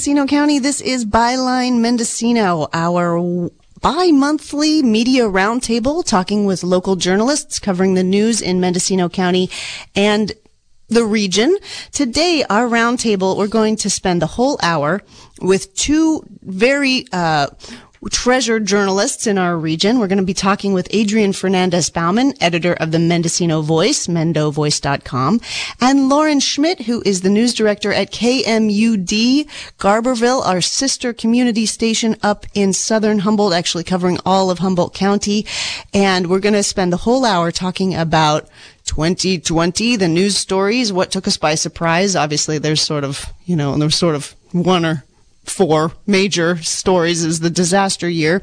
Mendocino County. This is Byline Mendocino, our bi-monthly media roundtable talking with local journalists covering the news in Mendocino County and the region. Today, our roundtable, we're going to spend the whole hour with two very, uh, treasured journalists in our region. We're going to be talking with Adrian Fernandez Bauman, editor of the Mendocino Voice, mendovoice.com, and Lauren Schmidt, who is the news director at KMUD Garberville, our sister community station up in southern Humboldt, actually covering all of Humboldt County. And we're going to spend the whole hour talking about 2020, the news stories, what took us by surprise. Obviously, there's sort of, you know, there's sort of one or four major stories is the disaster year,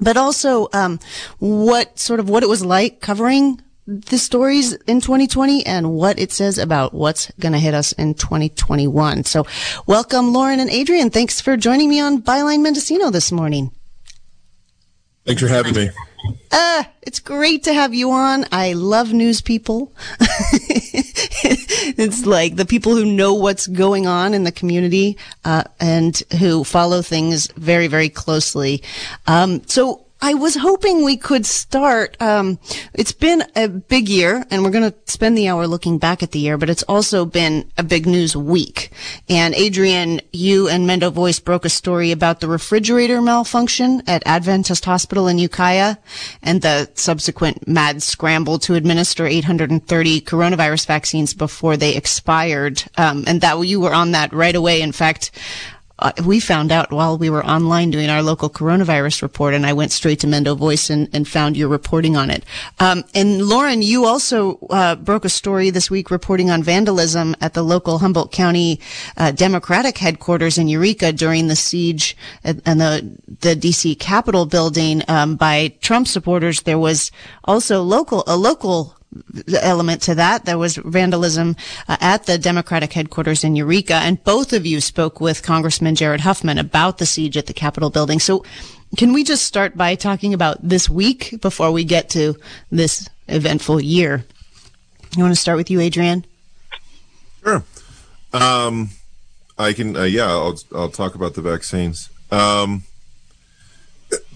but also um, what sort of what it was like covering the stories in 2020 and what it says about what's going to hit us in 2021. So, welcome, Lauren and Adrian. Thanks for joining me on Byline Mendocino this morning. Thanks for having me. Uh, it's great to have you on. I love news people. it's like the people who know what's going on in the community uh, and who follow things very, very closely. Um, so I was hoping we could start. Um, it's been a big year, and we're going to spend the hour looking back at the year, but it's also been a big news week. And Adrian, you and Mendo Voice broke a story about the refrigerator malfunction at Adventist Hospital in Ukiah and the subsequent mad scramble to administer 830 coronavirus vaccines before they expired. Um, and that you were on that right away. In fact, uh, we found out while we were online doing our local coronavirus report, and I went straight to Mendo Voice and, and found your reporting on it. Um, and Lauren, you also uh, broke a story this week reporting on vandalism at the local Humboldt County uh, Democratic headquarters in Eureka during the siege and the the DC Capitol building um, by Trump supporters. There was also local a local element to that. There was vandalism uh, at the Democratic headquarters in Eureka, and both of you spoke with Congressman Jared Huffman about the siege at the Capitol building. So, can we just start by talking about this week before we get to this eventful year? You want to start with you, Adrian? Sure. Um, I can. Uh, yeah, I'll I'll talk about the vaccines. Um,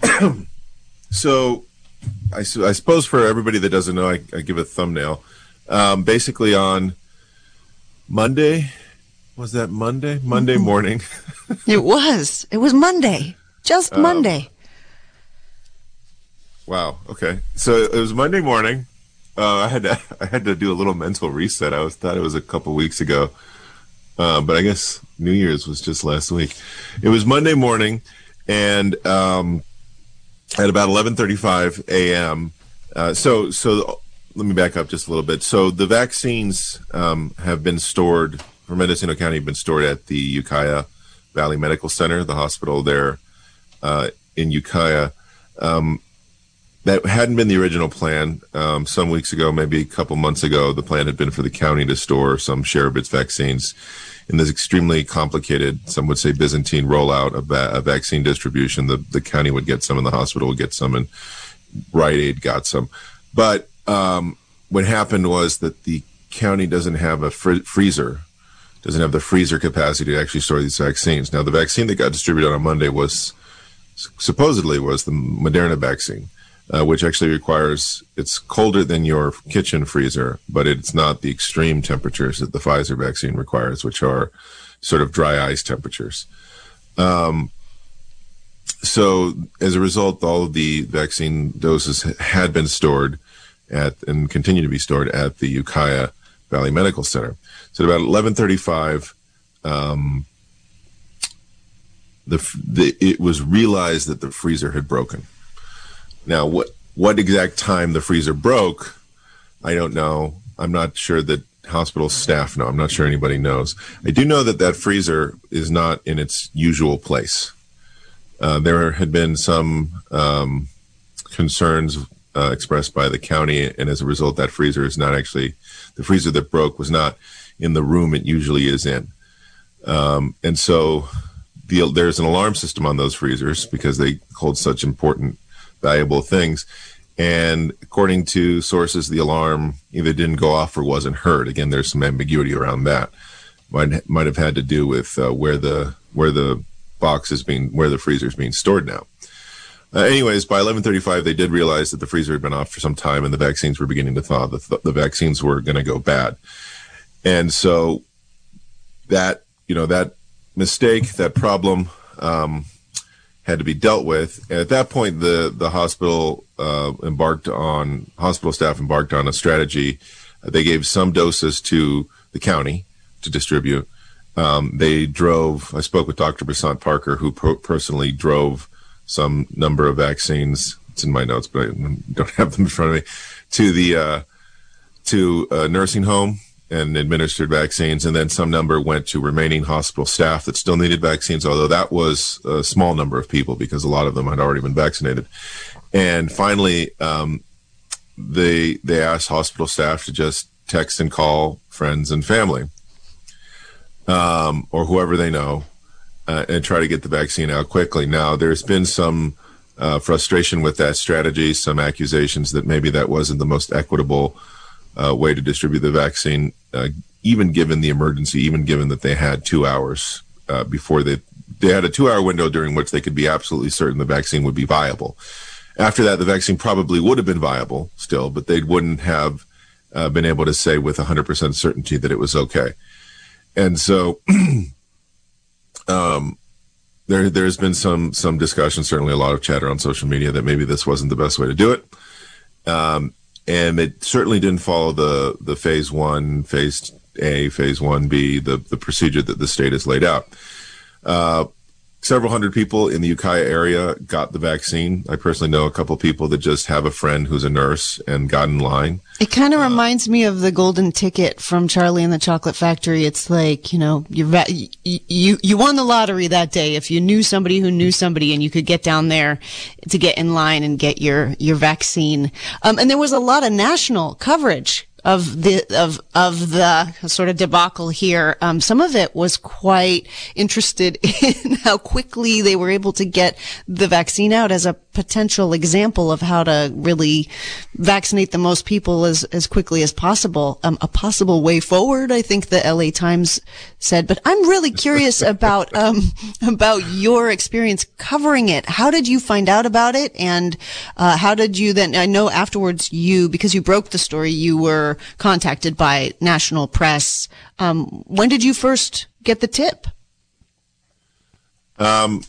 so I, I, suppose for everybody that doesn't know, I, I give a thumbnail. Um, basically, on Monday, was that Monday? Monday mm-hmm. morning. it was. It was Monday. Just um, Monday. Wow. Okay. So it was Monday morning. Uh, I had to I had to do a little mental reset. I was thought it was a couple weeks ago, uh, but I guess New Year's was just last week. It was Monday morning, and um, at about 11:35 a.m. Uh, so so let me back up just a little bit. So the vaccines um, have been stored for Mendocino County have been stored at the Ukiah Valley Medical Center, the hospital there uh, in Ukiah. Um, that hadn't been the original plan. Um, some weeks ago, maybe a couple months ago, the plan had been for the county to store some share of its vaccines in this extremely complicated, some would say Byzantine rollout of, va- of vaccine distribution. The, the county would get some and the hospital would get some and Rite Aid got some. But um, what happened was that the county doesn't have a fr- freezer, doesn't have the freezer capacity to actually store these vaccines. Now, the vaccine that got distributed on Monday was supposedly was the Moderna vaccine uh, which actually requires it's colder than your kitchen freezer, but it's not the extreme temperatures that the Pfizer vaccine requires, which are sort of dry ice temperatures. Um, so as a result, all of the vaccine doses had been stored at and continue to be stored at the Ukiah Valley Medical Center. So at about 11:35, um, the, the it was realized that the freezer had broken. Now, what what exact time the freezer broke, I don't know. I'm not sure that hospital staff know. I'm not sure anybody knows. I do know that that freezer is not in its usual place. Uh, there had been some um, concerns uh, expressed by the county, and as a result, that freezer is not actually the freezer that broke was not in the room it usually is in. Um, and so the, there's an alarm system on those freezers because they hold such important valuable things. And according to sources, the alarm either didn't go off or wasn't heard. Again, there's some ambiguity around that. might might have had to do with uh, where the where the box is being where the freezer is being stored now. Uh, anyways, by 11:35, they did realize that the freezer had been off for some time, and the vaccines were beginning to thaw. The, th- the vaccines were going to go bad, and so that you know that mistake, that problem, um, had to be dealt with. And at that point, the the hospital uh, embarked on hospital staff embarked on a strategy. They gave some doses to the county to distribute. Um, they drove. I spoke with Dr. Basant Parker, who pro- personally drove some number of vaccines. It's in my notes, but I don't have them in front of me. To the uh, to a nursing home and administered vaccines, and then some number went to remaining hospital staff that still needed vaccines, although that was a small number of people because a lot of them had already been vaccinated. And finally, um, they they asked hospital staff to just text and call friends and family, um, or whoever they know, uh, and try to get the vaccine out quickly. Now, there's been some uh, frustration with that strategy, some accusations that maybe that wasn't the most equitable uh, way to distribute the vaccine, uh, even given the emergency, even given that they had two hours uh, before they they had a two hour window during which they could be absolutely certain the vaccine would be viable. After that, the vaccine probably would have been viable still, but they wouldn't have uh, been able to say with 100% certainty that it was okay. And so, um, there there's been some some discussion, certainly a lot of chatter on social media that maybe this wasn't the best way to do it. Um, and it certainly didn't follow the the phase one, phase A, phase one B, the the procedure that the state has laid out. Uh, several hundred people in the Ukiah area got the vaccine. I personally know a couple of people that just have a friend who's a nurse and got in line. It kind of uh, reminds me of the golden ticket from Charlie and the Chocolate Factory. It's like, you know, you you you won the lottery that day if you knew somebody who knew somebody and you could get down there to get in line and get your your vaccine. Um, and there was a lot of national coverage of the of of the sort of debacle here. Um, some of it was quite interested in how quickly they were able to get the vaccine out as a potential example of how to really vaccinate the most people as as quickly as possible. Um, a possible way forward, I think the L.A. Times said. But I'm really curious about um, about your experience covering it. How did you find out about it, and uh, how did you then? I know afterwards you because you broke the story, you were contacted by national press. Um, when did you first get the tip? Um,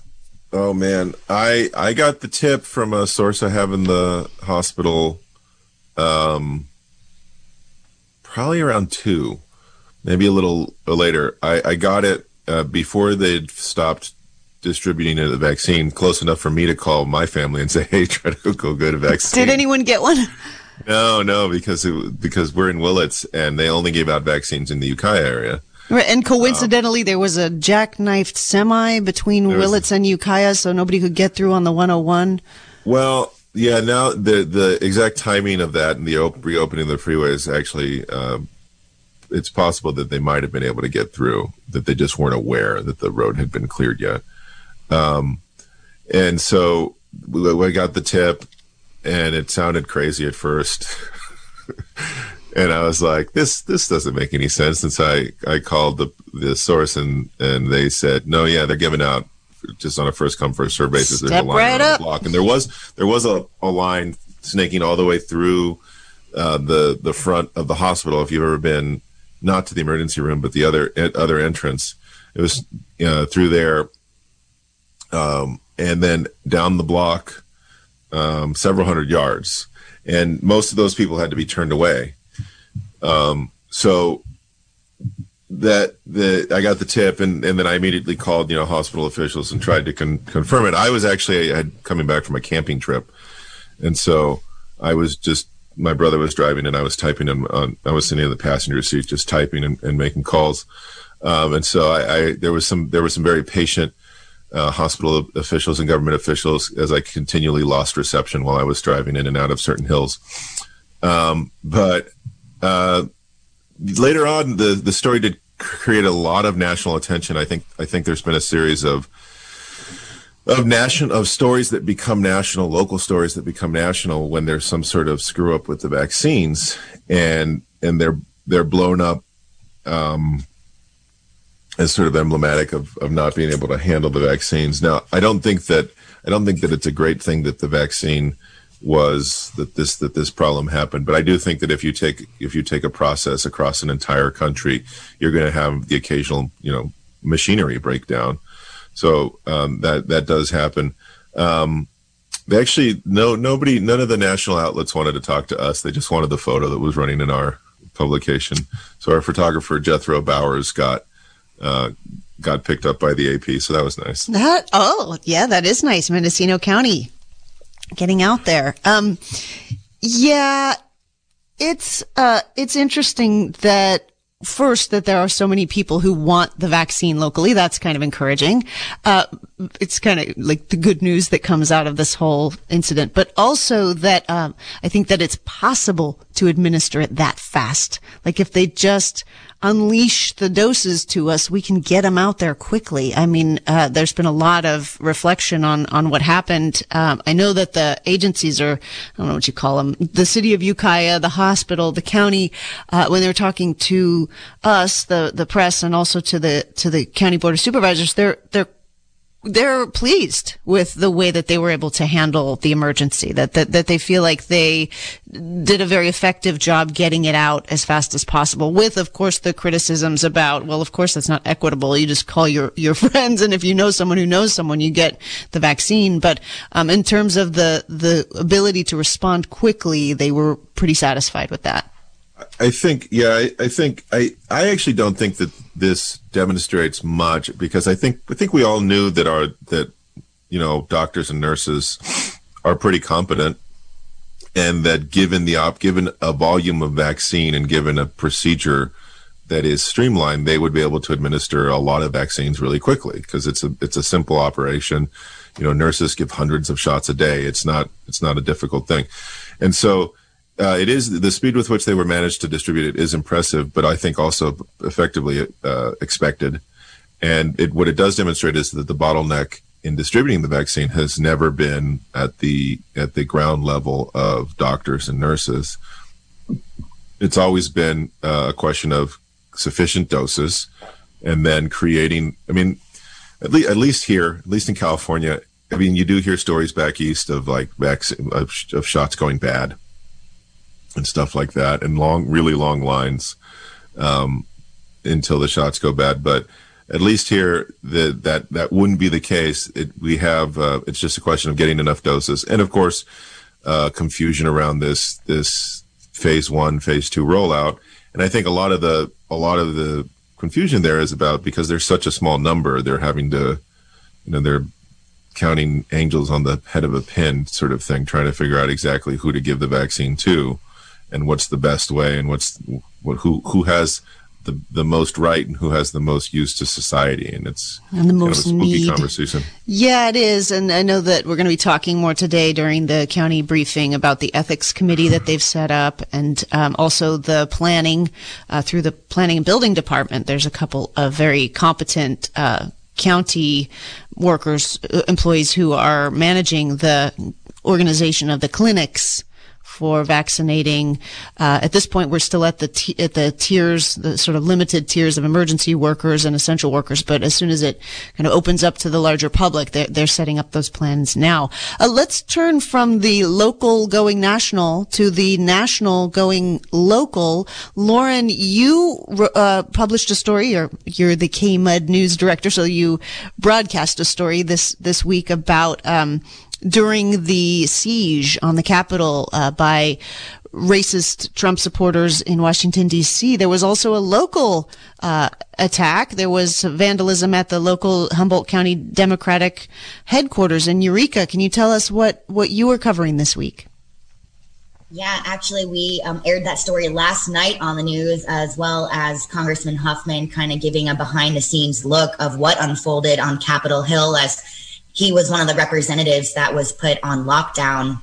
oh man, I I got the tip from a source I have in the hospital. Um, probably around two, maybe a little later. I, I got it uh, before they'd stopped distributing the vaccine, close enough for me to call my family and say, "Hey, try to go get a vaccine." Did anyone get one? No, no, because it, because we're in Willits and they only gave out vaccines in the Ukiah area. And coincidentally, um, there was a jackknifed semi between Willits and Ukiah, so nobody could get through on the 101. Well, yeah. Now the the exact timing of that and the op- reopening of the freeways actually, uh, it's possible that they might have been able to get through. That they just weren't aware that the road had been cleared yet. Um, and so we got the tip and it sounded crazy at first. and I was like, this this doesn't make any sense. Since I I called the the source and and they said, no, yeah, they're giving out just on a first come first serve basis. Step There's a line right up. the block, and there was there was a, a line snaking all the way through uh, the the front of the hospital. If you've ever been not to the emergency room, but the other other entrance, it was uh, through there, um, and then down the block um, several hundred yards, and most of those people had to be turned away. Um, so that the I got the tip, and, and then I immediately called you know hospital officials and tried to con- confirm it. I was actually I had coming back from a camping trip, and so I was just my brother was driving and I was typing on, on I was sitting in the passenger seat just typing and, and making calls. Um, and so I, I, there was some there was some very patient uh, hospital officials and government officials as I continually lost reception while I was driving in and out of certain hills. Um, but uh, later on, the the story did create a lot of national attention. I think I think there's been a series of of national of stories that become national, local stories that become national when there's some sort of screw up with the vaccines, and and they're they're blown up. Um, as sort of emblematic of, of not being able to handle the vaccines. Now, I don't think that I don't think that it's a great thing that the vaccine was that this that this problem happened. But I do think that if you take if you take a process across an entire country, you're going to have the occasional you know machinery breakdown. So um, that that does happen. Um, they actually no nobody none of the national outlets wanted to talk to us. They just wanted the photo that was running in our publication. So our photographer Jethro Bowers got uh, got picked up by the AP. So that was nice. That oh yeah, that is nice. Mendocino County getting out there. Um, yeah, it's uh, it's interesting that first that there are so many people who want the vaccine locally. That's kind of encouraging. Uh, it's kind of like the good news that comes out of this whole incident, but also that um, I think that it's possible to administer it that fast. Like if they just unleash the doses to us, we can get them out there quickly. I mean, uh, there's been a lot of reflection on on what happened. Um, I know that the agencies are, I don't know what you call them, the city of Ukiah, the hospital, the county, uh, when they're talking to us, the the press, and also to the to the county board of supervisors, they're they're they're pleased with the way that they were able to handle the emergency that, that that they feel like they did a very effective job getting it out as fast as possible with of course the criticisms about well of course that's not equitable. You just call your your friends and if you know someone who knows someone you get the vaccine. But um, in terms of the the ability to respond quickly they were pretty satisfied with that. I think, yeah, I, I, think I, I actually don't think that this demonstrates much because I think I think we all knew that our that you know doctors and nurses are pretty competent, and that given the op given a volume of vaccine and given a procedure that is streamlined, they would be able to administer a lot of vaccines really quickly because it's a it's a simple operation. You know, nurses give hundreds of shots a day. It's not it's not a difficult thing, and so uh, it is the speed with which they were managed to distribute it is impressive, but I think also effectively uh, expected. And it, what it does demonstrate is that the bottleneck in distributing the vaccine has never been at the at the ground level of doctors and nurses. It's always been uh, a question of sufficient doses, and then creating. I mean, at least at least here, at least in California, I mean, you do hear stories back east of like vaccine of, of shots going bad and stuff like that, and long, really long lines um, until the shots go bad. But at least here, the, that that wouldn't be the case. It, we have uh, it's just a question of getting enough doses, and of course, uh, confusion around this this phase one, phase two rollout. And I think a lot of the a lot of the confusion there is about because there's such a small number, they're having to, you know, they're counting angels on the head of a pin sort of thing, trying to figure out exactly who to give the vaccine to and what's the best way and what's what who who has the the most right and who has the most use to society. And it's and the most kind of need. conversation. Yeah it is. And i know that we're going to be talking more today during the county briefing about the ethics committee that they've set up and um, also the planning uh, through the planning and building department. There's a couple of very competent uh, county workers uh, employees who are managing the organization of the clinics for vaccinating. Uh, at this point, we're still at the t- at the tiers, the sort of limited tiers of emergency workers and essential workers. But as soon as it kind of opens up to the larger public, they're, they're setting up those plans now. Uh, let's turn from the local going national to the national going local. Lauren, you uh, published a story. You're, you're the KMUD news director, so you broadcast a story this this week about. Um, during the siege on the Capitol uh, by racist Trump supporters in Washington, D.C. There was also a local uh, attack. There was vandalism at the local Humboldt County Democratic headquarters in Eureka. Can you tell us what, what you were covering this week? Yeah, actually, we um, aired that story last night on the news, as well as Congressman Huffman kind of giving a behind the scenes look of what unfolded on Capitol Hill as he was one of the representatives that was put on lockdown.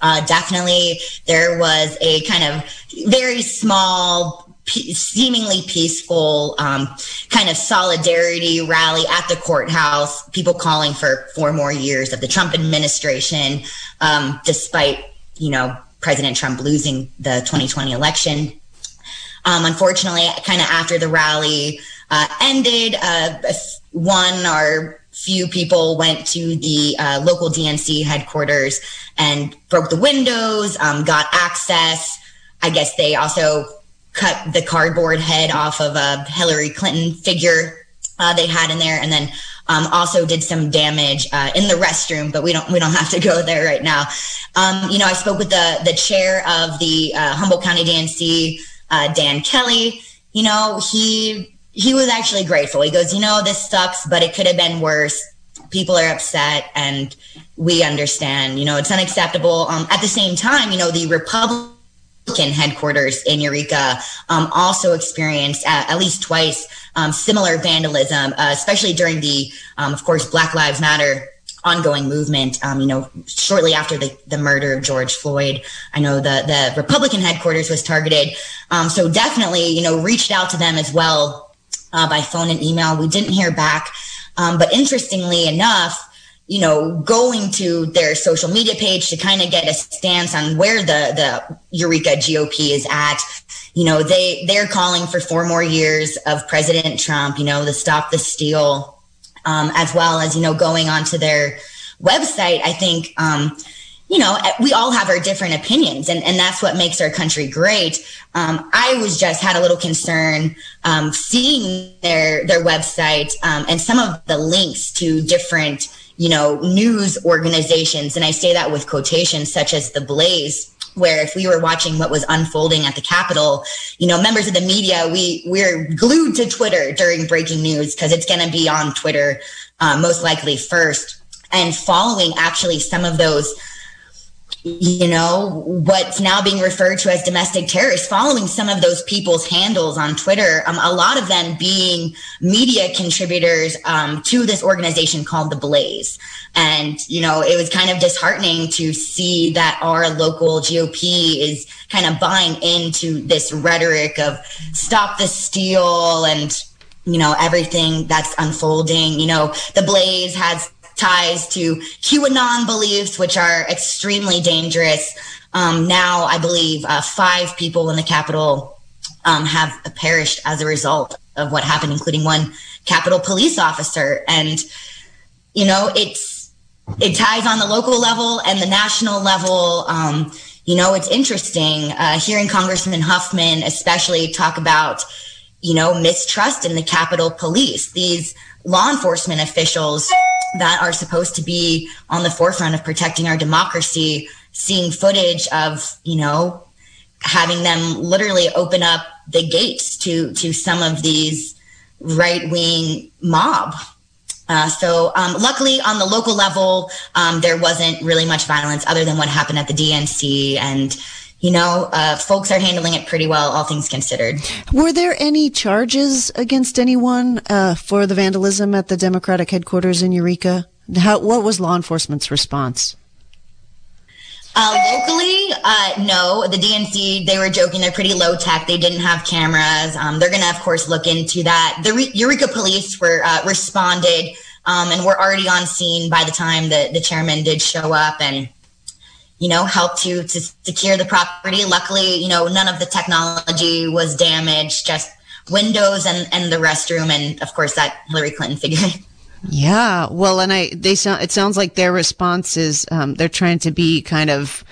Uh, definitely, there was a kind of very small seemingly peaceful um, kind of solidarity rally at the courthouse, people calling for four more years of the Trump administration, um, despite, you know, President Trump losing the 2020 election. Um, unfortunately, kind of after the rally, uh, ended. Uh, one or few people went to the uh, local DNC headquarters and broke the windows, um, got access. I guess they also cut the cardboard head off of a Hillary Clinton figure uh, they had in there, and then um, also did some damage uh, in the restroom. But we don't we don't have to go there right now. Um, you know, I spoke with the the chair of the uh, Humboldt County DNC, uh, Dan Kelly. You know, he he was actually grateful. He goes, you know, this sucks, but it could have been worse. People are upset and we understand, you know, it's unacceptable. Um, at the same time, you know, the Republican headquarters in Eureka um, also experienced at, at least twice um, similar vandalism, uh, especially during the, um, of course, Black Lives Matter ongoing movement. Um, you know, shortly after the, the murder of George Floyd, I know the the Republican headquarters was targeted. Um, so definitely, you know, reached out to them as well uh, by phone and email. We didn't hear back. Um, but interestingly enough, you know, going to their social media page to kind of get a stance on where the, the Eureka GOP is at. You know, they, they're calling for four more years of President Trump, you know, the stop the steal, um, as well as, you know, going onto their website. I think, um, you know, we all have our different opinions, and, and that's what makes our country great. Um, I was just had a little concern um, seeing their their website um, and some of the links to different, you know, news organizations, and I say that with quotations such as the Blaze. Where if we were watching what was unfolding at the Capitol, you know, members of the media, we we're glued to Twitter during breaking news because it's going to be on Twitter, uh, most likely first, and following actually some of those you know, what's now being referred to as domestic terrorists, following some of those people's handles on Twitter, um, a lot of them being media contributors um, to this organization called The Blaze. And, you know, it was kind of disheartening to see that our local GOP is kind of buying into this rhetoric of stop the steal and, you know, everything that's unfolding. You know, The Blaze has ties to QAnon beliefs, which are extremely dangerous. Um, now, I believe uh, five people in the Capitol um, have perished as a result of what happened, including one Capitol police officer. And, you know, it's, it ties on the local level and the national level. Um, you know, it's interesting uh, hearing Congressman Huffman, especially talk about, you know, mistrust in the Capitol Police. These law enforcement officials that are supposed to be on the forefront of protecting our democracy seeing footage of you know having them literally open up the gates to to some of these right wing mob. Uh, so um, luckily on the local level um, there wasn't really much violence other than what happened at the dnc and you know, uh, folks are handling it pretty well, all things considered. Were there any charges against anyone uh, for the vandalism at the Democratic headquarters in Eureka? How, what was law enforcement's response? Uh, locally, uh, no. The DNC, they were joking. They're pretty low tech. They didn't have cameras. Um, they're going to, of course, look into that. The Re- Eureka police were uh, responded um, and were already on scene by the time the, the chairman did show up and you know, helped to to secure the property. Luckily, you know, none of the technology was damaged, just windows and and the restroom, and of course that Hillary Clinton figure. Yeah, well, and I they sound it sounds like their response is um, they're trying to be kind of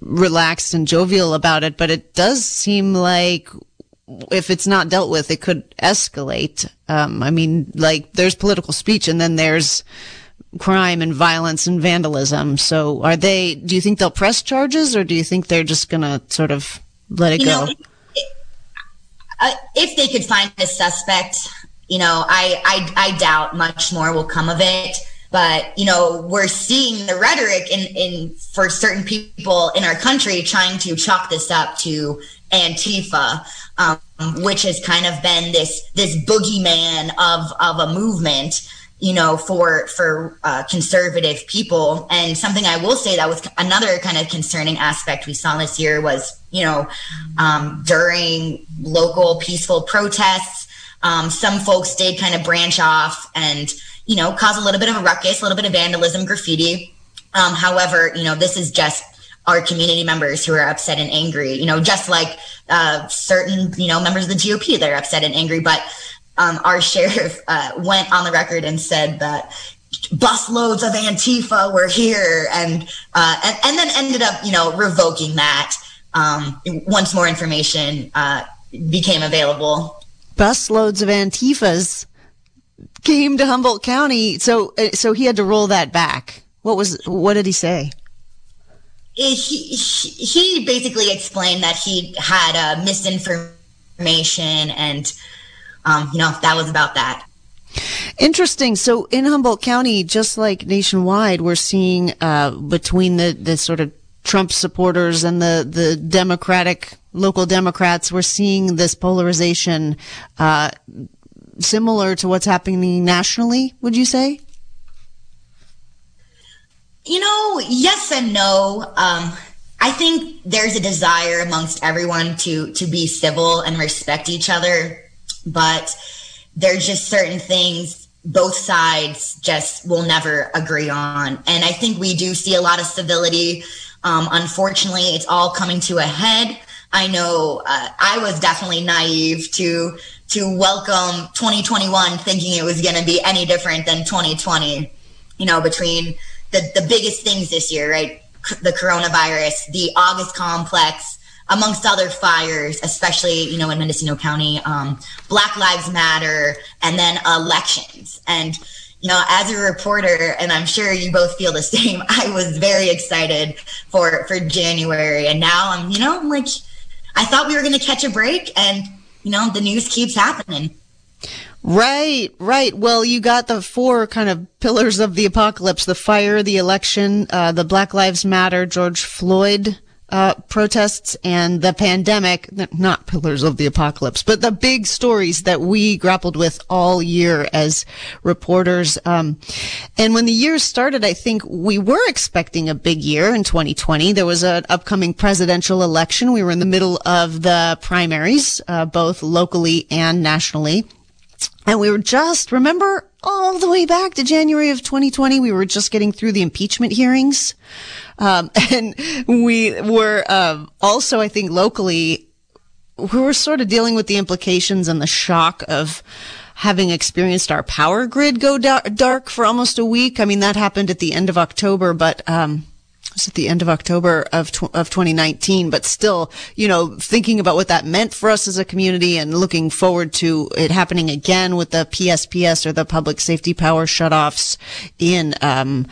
relaxed and jovial about it, but it does seem like if it's not dealt with, it could escalate. Um, I mean, like there's political speech, and then there's crime and violence and vandalism. So are they, do you think they'll press charges or do you think they're just going to sort of let it you go? Know, uh, if they could find a suspect, you know, I, I, I doubt much more will come of it. But, you know, we're seeing the rhetoric in, in for certain people in our country trying to chalk this up to Antifa, um, which has kind of been this this boogeyman of of a movement you know, for for uh, conservative people. And something I will say that was another kind of concerning aspect we saw this year was, you know, um, during local peaceful protests, um, some folks did kind of branch off and, you know, cause a little bit of a ruckus, a little bit of vandalism, graffiti. Um, however, you know, this is just our community members who are upset and angry, you know, just like uh, certain, you know, members of the GOP that are upset and angry. But um, our sheriff uh, went on the record and said that busloads of Antifa were here, and uh, and, and then ended up, you know, revoking that um, once more information uh, became available. Busloads of Antifas came to Humboldt County, so uh, so he had to roll that back. What was what did he say? He, he basically explained that he had uh, misinformation, and um, you know that was about that. Interesting. So in Humboldt County, just like nationwide, we're seeing uh, between the the sort of Trump supporters and the the Democratic local Democrats, we're seeing this polarization uh, similar to what's happening nationally. Would you say? You know, yes and no. Um, I think there's a desire amongst everyone to to be civil and respect each other, but there's just certain things both sides just will never agree on. And I think we do see a lot of civility. Um, unfortunately, it's all coming to a head. I know uh, I was definitely naive to to welcome 2021, thinking it was going to be any different than 2020. You know, between the the biggest things this year, right? The coronavirus, the August complex, amongst other fires, especially, you know, in Mendocino County, um, Black Lives Matter, and then elections. And, you know, as a reporter, and I'm sure you both feel the same, I was very excited for, for January. And now I'm, you know, like, I thought we were going to catch a break and, you know, the news keeps happening. Right, right. Well, you got the four kind of pillars of the apocalypse, the fire, the election, uh, the Black Lives Matter, George Floyd uh, protests and the pandemic, not pillars of the apocalypse, but the big stories that we grappled with all year as reporters. Um, and when the year started, I think we were expecting a big year in 2020. There was an upcoming presidential election. We were in the middle of the primaries, uh, both locally and nationally. And we were just, remember all the way back to January of 2020, we were just getting through the impeachment hearings. Um, and we were um, also, I think, locally, we were sort of dealing with the implications and the shock of having experienced our power grid go da- dark for almost a week. I mean, that happened at the end of October, but um, was at the end of October of tw- of 2019. But still, you know, thinking about what that meant for us as a community and looking forward to it happening again with the PSPS or the public safety power shutoffs in um,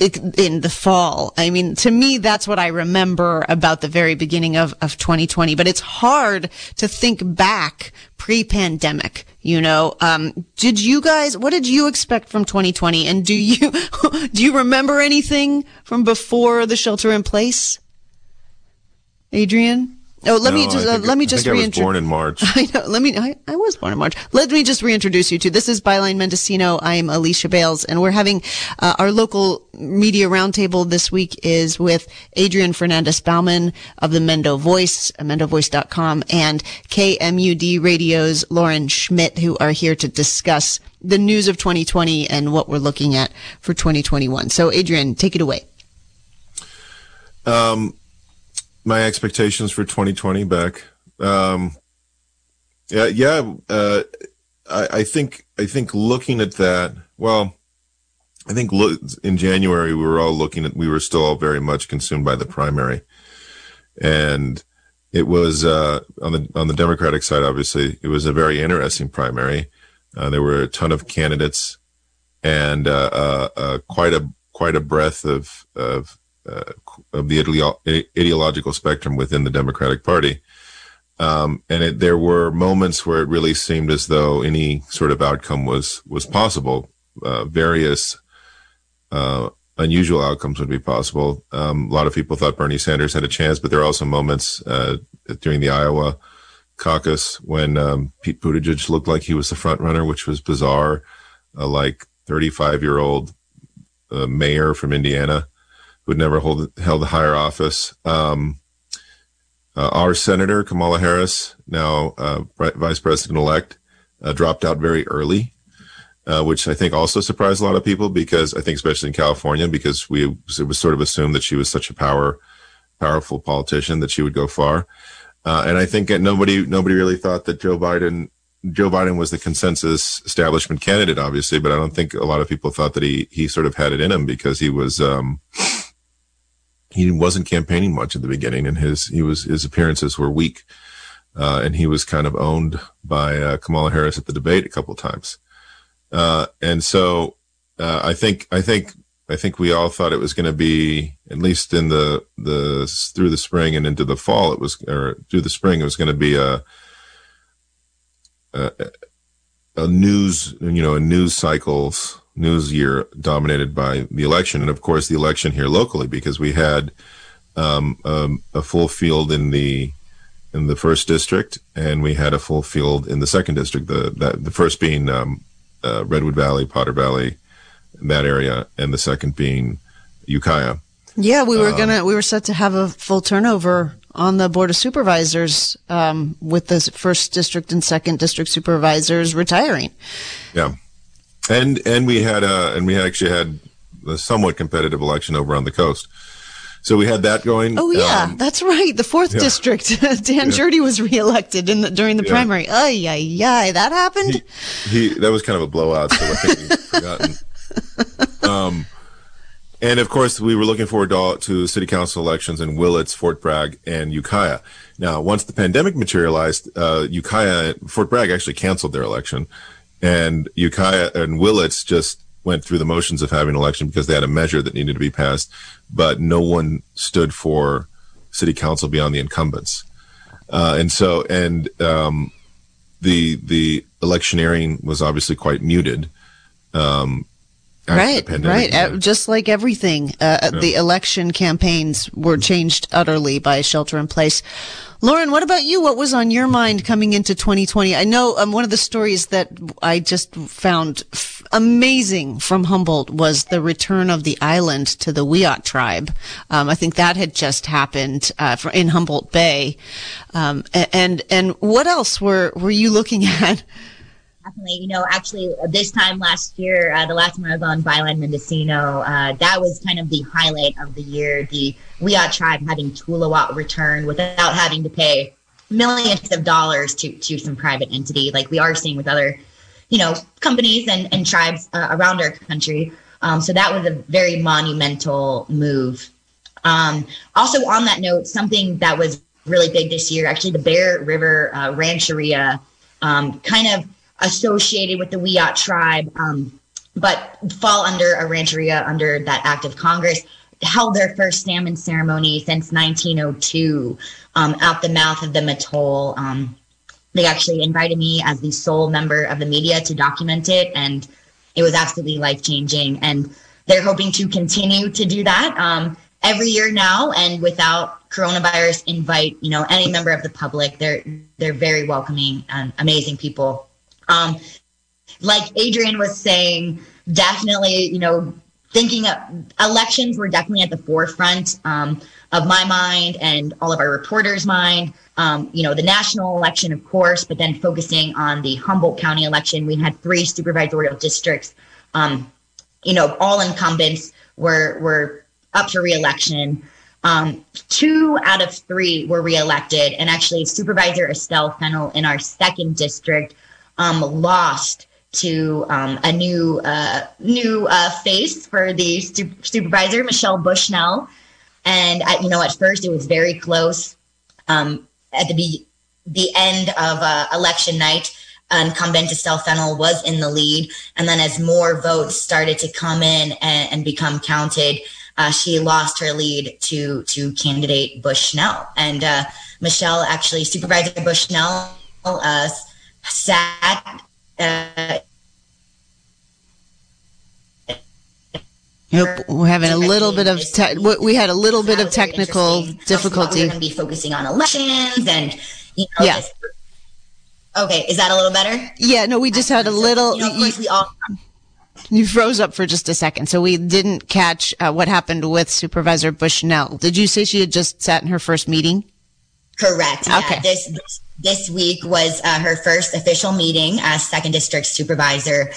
in the fall. I mean, to me, that's what I remember about the very beginning of, of 2020, but it's hard to think back pre-pandemic. You know, um, did you guys, what did you expect from 2020? And do you, do you remember anything from before the shelter in place? Adrian? Oh, let no, me just uh, let me just reintroduce. I born in March. I know. Let me. I, I, was born in March. Let me just reintroduce you to. This is Byline Mendocino. I'm Alicia Bales, and we're having uh, our local media roundtable this week is with Adrian Fernandez Bauman of the Mendo Voice, MendoVoice.com, and KMUD Radio's Lauren Schmidt, who are here to discuss the news of 2020 and what we're looking at for 2021. So, Adrian, take it away. Um my expectations for 2020 back. Um, yeah, yeah. Uh, I, I, think I think looking at that. Well, I think in January we were all looking at. We were still all very much consumed by the primary, and it was uh, on the on the Democratic side. Obviously, it was a very interesting primary. Uh, there were a ton of candidates, and uh, uh, uh quite a quite a breadth of of uh, of the ideological spectrum within the Democratic Party. Um, and it, there were moments where it really seemed as though any sort of outcome was was possible. Uh, various uh, unusual outcomes would be possible. Um, a lot of people thought Bernie Sanders had a chance, but there are also moments uh, during the Iowa caucus when um, Pete Buttigieg looked like he was the front runner, which was bizarre. like 35 year old uh, mayor from Indiana would never hold held a higher office. Um, uh, our senator Kamala Harris, now uh, vice president elect, uh, dropped out very early, uh, which I think also surprised a lot of people because I think especially in California because we it was sort of assumed that she was such a power powerful politician that she would go far, uh, and I think that nobody nobody really thought that Joe Biden Joe Biden was the consensus establishment candidate, obviously, but I don't think a lot of people thought that he he sort of had it in him because he was um, he wasn't campaigning much at the beginning, and his he was his appearances were weak, uh, and he was kind of owned by uh, Kamala Harris at the debate a couple of times, uh, and so uh, I think I think I think we all thought it was going to be at least in the the through the spring and into the fall it was or through the spring it was going to be a a, a news, you know, a news cycles, news year dominated by the election. And of course, the election here locally, because we had um, um, a full field in the in the first district, and we had a full field in the second district. The that, the first being um, uh, Redwood Valley, Potter Valley, that area, and the second being Ukiah. Yeah, we were um, gonna we were set to have a full turnover on the board of supervisors um, with the first district and second district supervisors retiring. Yeah, and and we had uh, and we actually had a somewhat competitive election over on the coast. So we had that going. Oh yeah, um, that's right. The fourth yeah. district, Dan yeah. was reelected in the, during the yeah. primary. Oh yeah, yeah, that happened. He, he, that was kind of a blowout. So I think he's forgotten. Um, and of course, we were looking forward to, to city council elections in Willits, Fort Bragg, and Ukiah. Now, once the pandemic materialized, uh, Ukiah, Fort Bragg actually canceled their election, and Ukiah and Willits just went through the motions of having an election because they had a measure that needed to be passed, but no one stood for city council beyond the incumbents. Uh, and so, and um, the the electioneering was obviously quite muted. Um, right, right. Yeah. Just like everything, uh, yeah. the election campaigns were changed utterly by shelter in place. Lauren, what about you? What was on your mind coming into 2020? I know um, one of the stories that I just found f- amazing from Humboldt was the return of the island to the Wiyot tribe. Um, I think that had just happened uh, in Humboldt Bay. Um, and and what else were were you looking at? Definitely. You know, actually, uh, this time last year, uh, the last time I was on Byline Mendocino, uh, that was kind of the highlight of the year. The Wiyot tribe having Tuluwat return without having to pay millions of dollars to, to some private entity, like we are seeing with other, you know, companies and, and tribes uh, around our country. Um, so that was a very monumental move. Um, also, on that note, something that was really big this year, actually, the Bear River uh, Rancheria um, kind of associated with the Wiyot tribe, um, but fall under a rancheria under that act of Congress, held their first salmon ceremony since 1902 um, out the mouth of the Mattole. Um, they actually invited me as the sole member of the media to document it, and it was absolutely life changing. And they're hoping to continue to do that um, every year now, and without coronavirus, invite you know any member of the public. They're they're very welcoming and amazing people. Um, like Adrian was saying, definitely, you know, thinking of elections were definitely at the forefront um, of my mind and all of our reporters' mind. Um, you know, the national election, of course, but then focusing on the Humboldt County election, we had three supervisorial districts. Um, you know, all incumbents were were up for reelection. Um, two out of three were reelected, and actually, Supervisor Estelle Fennell in our second district um, lost to um, a new uh, new uh, face for the stu- supervisor, Michelle Bushnell. And at, you know, at first it was very close. Um, at the be- the end of uh, election night, incumbent Estelle Fennell was in the lead, and then as more votes started to come in and, and become counted, uh, she lost her lead to to candidate Bushnell. And uh, Michelle actually, Supervisor Bushnell uh, sat uh, Nope, we're having a little bit of te- we had a little bit of technical difficulty. We're going to be focusing on elections and you know, yeah. Just, okay, is that a little better? Yeah, no, we just had a little. You, know, you, all, you froze up for just a second, so we didn't catch uh, what happened with Supervisor Bushnell. Did you say she had just sat in her first meeting? Correct. Yeah. Okay. This, this, this week was uh, her first official meeting as second district supervisor,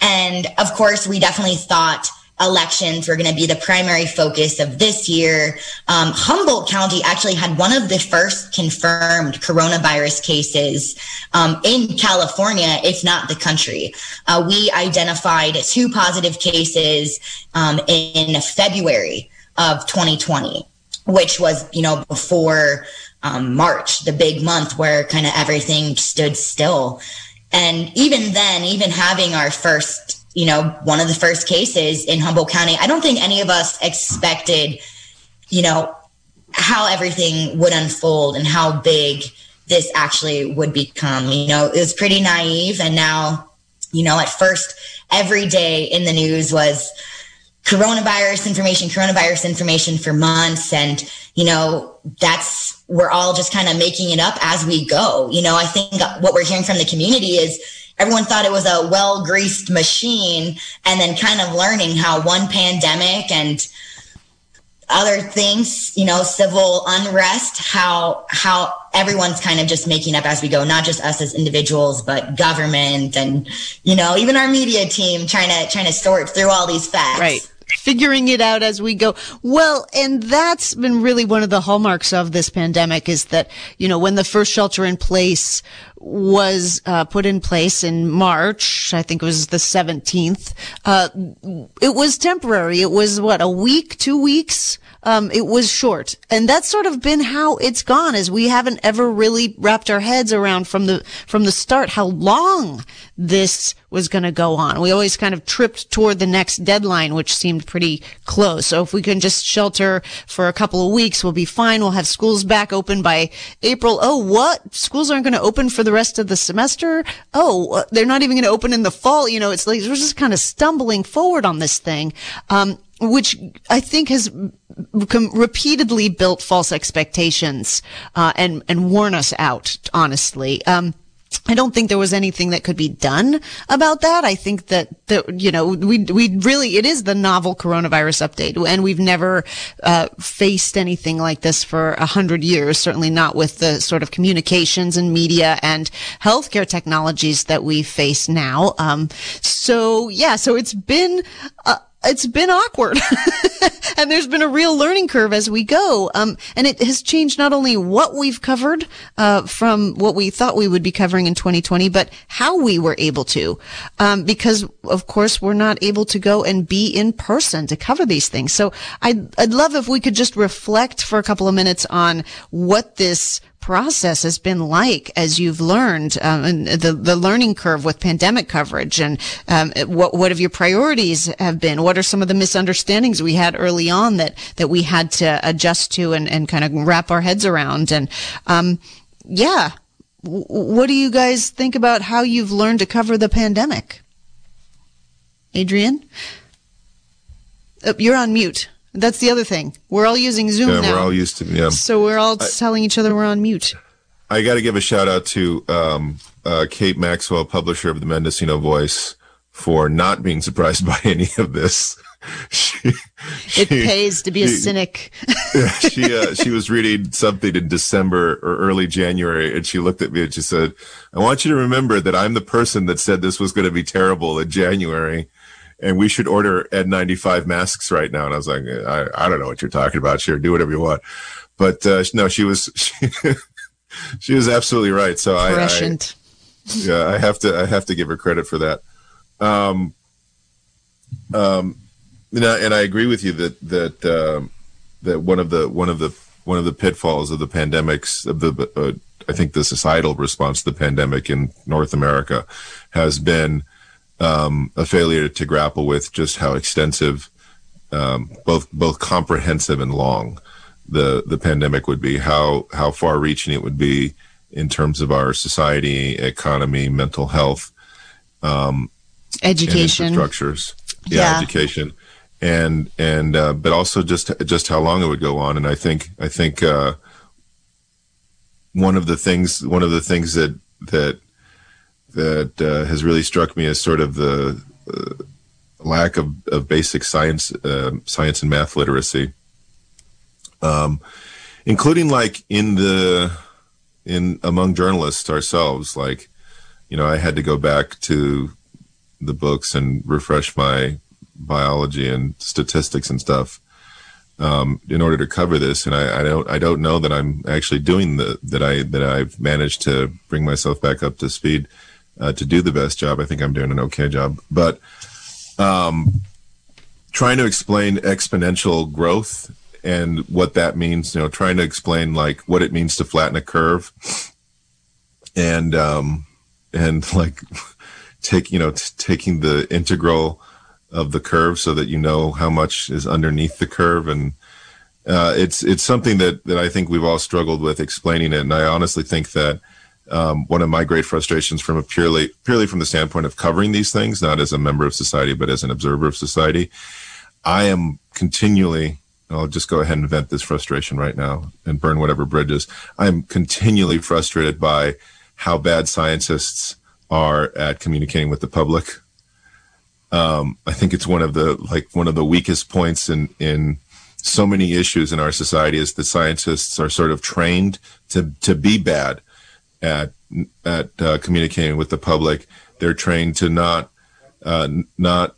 and of course, we definitely thought elections were going to be the primary focus of this year, um, Humboldt County actually had one of the first confirmed coronavirus cases um, in California, if not the country. Uh, we identified two positive cases um, in February of 2020, which was, you know, before um, March, the big month where kind of everything stood still. And even then, even having our first you know, one of the first cases in Humboldt County. I don't think any of us expected, you know, how everything would unfold and how big this actually would become. You know, it was pretty naive. And now, you know, at first, every day in the news was coronavirus information, coronavirus information for months. And, you know, that's, we're all just kind of making it up as we go. You know, I think what we're hearing from the community is, everyone thought it was a well greased machine and then kind of learning how one pandemic and other things, you know, civil unrest, how how everyone's kind of just making up as we go, not just us as individuals, but government and you know, even our media team trying to trying to sort through all these facts. Right figuring it out as we go. Well, and that's been really one of the hallmarks of this pandemic is that, you know, when the first shelter in place was uh, put in place in March, I think it was the 17th, uh, it was temporary. It was what, a week, two weeks? Um, it was short. And that's sort of been how it's gone is we haven't ever really wrapped our heads around from the, from the start how long this was going to go on. We always kind of tripped toward the next deadline, which seemed pretty close. So if we can just shelter for a couple of weeks, we'll be fine. We'll have schools back open by April. Oh, what? Schools aren't going to open for the rest of the semester? Oh, uh, they're not even going to open in the fall. You know, it's like we're just kind of stumbling forward on this thing. Um, which I think has repeatedly built false expectations uh, and and worn us out. Honestly, um, I don't think there was anything that could be done about that. I think that, you know, we, we really, it is the novel coronavirus update and we've never, uh, faced anything like this for a hundred years, certainly not with the sort of communications and media and healthcare technologies that we face now. Um, so yeah, so it's been, uh, it's been awkward and there's been a real learning curve as we go. Um, and it has changed not only what we've covered, uh, from what we thought we would be covering in 2020, but how we were able to. Um, because of course we're not able to go and be in person to cover these things. So I'd, I'd love if we could just reflect for a couple of minutes on what this process has been like as you've learned um, and the the learning curve with pandemic coverage and um, what what have your priorities have been? What are some of the misunderstandings we had early on that that we had to adjust to and, and kind of wrap our heads around? And um, yeah what do you guys think about how you've learned to cover the pandemic? Adrian? Oh, you're on mute that's the other thing. We're all using Zoom yeah, now. we're all used to yeah. So we're all I, telling each other we're on mute. I got to give a shout out to um, uh, Kate Maxwell, publisher of the Mendocino Voice, for not being surprised by any of this. she, she, it pays to be she, a cynic. she uh, she was reading something in December or early January, and she looked at me and she said, "I want you to remember that I'm the person that said this was going to be terrible in January." And we should order N95 masks right now. And I was like, I, I don't know what you're talking about. Sure, do whatever you want. But uh, no, she was she, she was absolutely right. So I, I, yeah, I have to I have to give her credit for that. Um, um, and I, and I agree with you that that um, that one of the one of the one of the pitfalls of the pandemics of the uh, I think the societal response to the pandemic in North America has been um, a failure to grapple with just how extensive, um, both both comprehensive and long, the the pandemic would be. How how far reaching it would be in terms of our society, economy, mental health, um, education, structures, yeah, yeah, education, and and uh, but also just just how long it would go on. And I think I think uh, one of the things one of the things that that that uh, has really struck me as sort of the uh, lack of, of basic science, uh, science and math literacy, um, including like in the in among journalists ourselves. Like, you know, I had to go back to the books and refresh my biology and statistics and stuff um, in order to cover this, and I, I, don't I don't know that I'm actually doing the that I that I've managed to bring myself back up to speed uh, to do the best job. I think I'm doing an okay job, but um, trying to explain exponential growth and what that means, you know, trying to explain like what it means to flatten a curve, and um, and like take you know t- taking the integral of the curve so that you know how much is underneath the curve. And uh, it's it's something that that I think we've all struggled with explaining it. And I honestly think that um, one of my great frustrations from a purely purely from the standpoint of covering these things not as a member of society but as an observer of society I am continually I'll just go ahead and vent this frustration right now and burn whatever bridges I'm continually frustrated by how bad scientists are at communicating with the public. Um, I think it's one of the like one of the weakest points in in so many issues in our society is that scientists are sort of trained to to be bad at at uh, communicating with the public. They're trained to not uh, not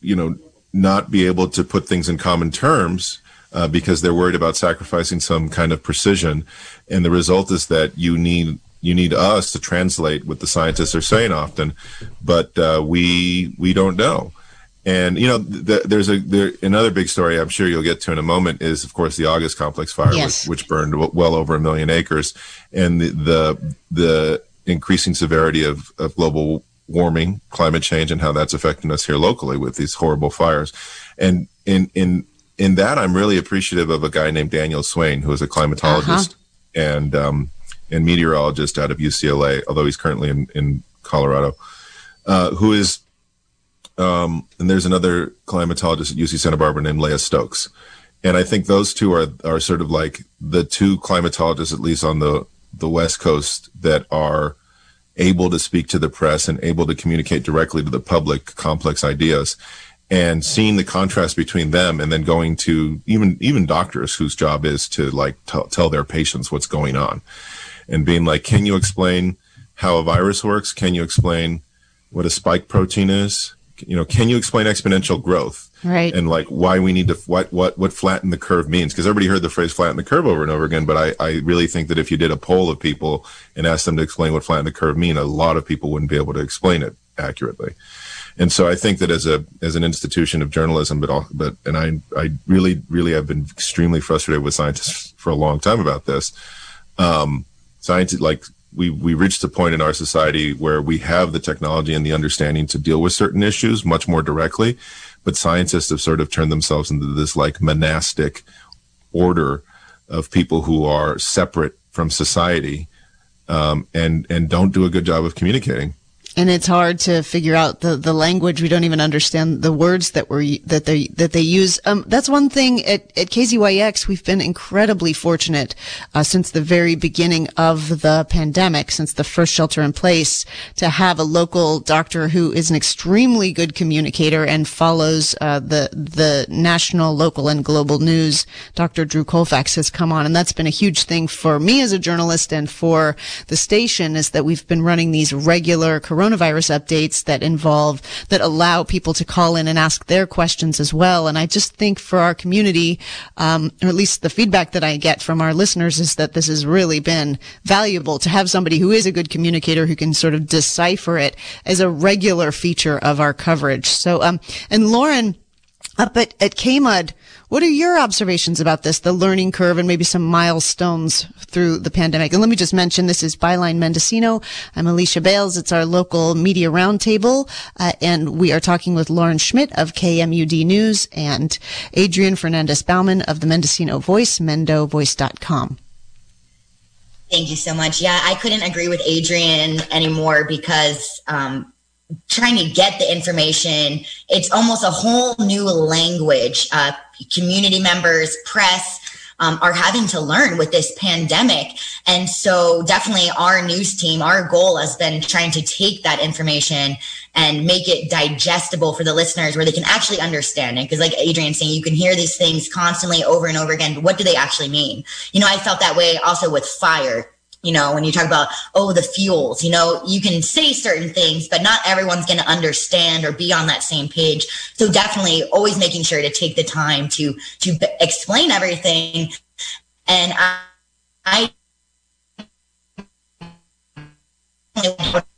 you know not be able to put things in common terms uh, because they're worried about sacrificing some kind of precision. And the result is that you need you need us to translate what the scientists are saying often, but uh, we we don't know. And you know, the, there's a there, another big story I'm sure you'll get to in a moment is, of course, the August complex fire, yes. which, which, burned well over a million acres, and the the, the increasing severity of, of global warming, climate change, and how that's affecting us here locally with these horrible fires. And in in in that, I'm really appreciative of a guy named Daniel Swain, who is a climatologist, uh-huh. and um, and meteorologist out of UCLA, although he's currently in, in Colorado, uh, who is, um, and there's another climatologist at UC Santa Barbara named Leah Stokes. And I think those two are, are sort of like the two climatologists, at least on the, the West Coast, that are able to speak to the press and able to communicate directly to the public complex ideas and seeing the contrast between them and then going to even even doctors whose job is to like t- tell their patients what's going on and being like, can you explain how a virus works? Can you explain what a spike protein is? You know, can you explain exponential growth? Right. And like why we need to, what, what, what flatten the curve means? Cause everybody heard the phrase flatten the curve over and over again. But I, I really think that if you did a poll of people and asked them to explain what flatten the curve mean, a lot of people wouldn't be able to explain it accurately. And so I think that as a, as an institution of journalism, but all, but, and I, I really, really have been extremely frustrated with scientists for a long time about this. Um, science like we we reached a point in our society where we have the technology and the understanding to deal with certain issues much more directly but scientists have sort of turned themselves into this like monastic order of people who are separate from society um, and and don't do a good job of communicating and it's hard to figure out the, the language. We don't even understand the words that were that they that they use. Um, that's one thing at, at KZYX. We've been incredibly fortunate uh, since the very beginning of the pandemic, since the first shelter in place, to have a local doctor who is an extremely good communicator and follows uh, the the national, local, and global news. Dr. Drew Colfax has come on, and that's been a huge thing for me as a journalist and for the station. Is that we've been running these regular corona coronavirus updates that involve, that allow people to call in and ask their questions as well. And I just think for our community, um, or at least the feedback that I get from our listeners is that this has really been valuable to have somebody who is a good communicator who can sort of decipher it as a regular feature of our coverage. So, um, and Lauren, up at, at KMUD, what are your observations about this, the learning curve and maybe some milestones through the pandemic? And let me just mention this is Byline Mendocino. I'm Alicia Bales. It's our local media roundtable. Uh, and we are talking with Lauren Schmidt of KMUD News and Adrian Fernandez Bauman of the Mendocino Voice, mendovoice.com. Thank you so much. Yeah, I couldn't agree with Adrian anymore because um, trying to get the information. It's almost a whole new language. Uh, community members, press, um, are having to learn with this pandemic. And so definitely our news team, our goal has been trying to take that information and make it digestible for the listeners where they can actually understand it. Cause like Adrian saying, you can hear these things constantly over and over again. But what do they actually mean? You know, I felt that way also with fire you know, when you talk about, oh, the fuels, you know, you can say certain things, but not everyone's going to understand or be on that same page. So definitely always making sure to take the time to, to b- explain everything. And I, I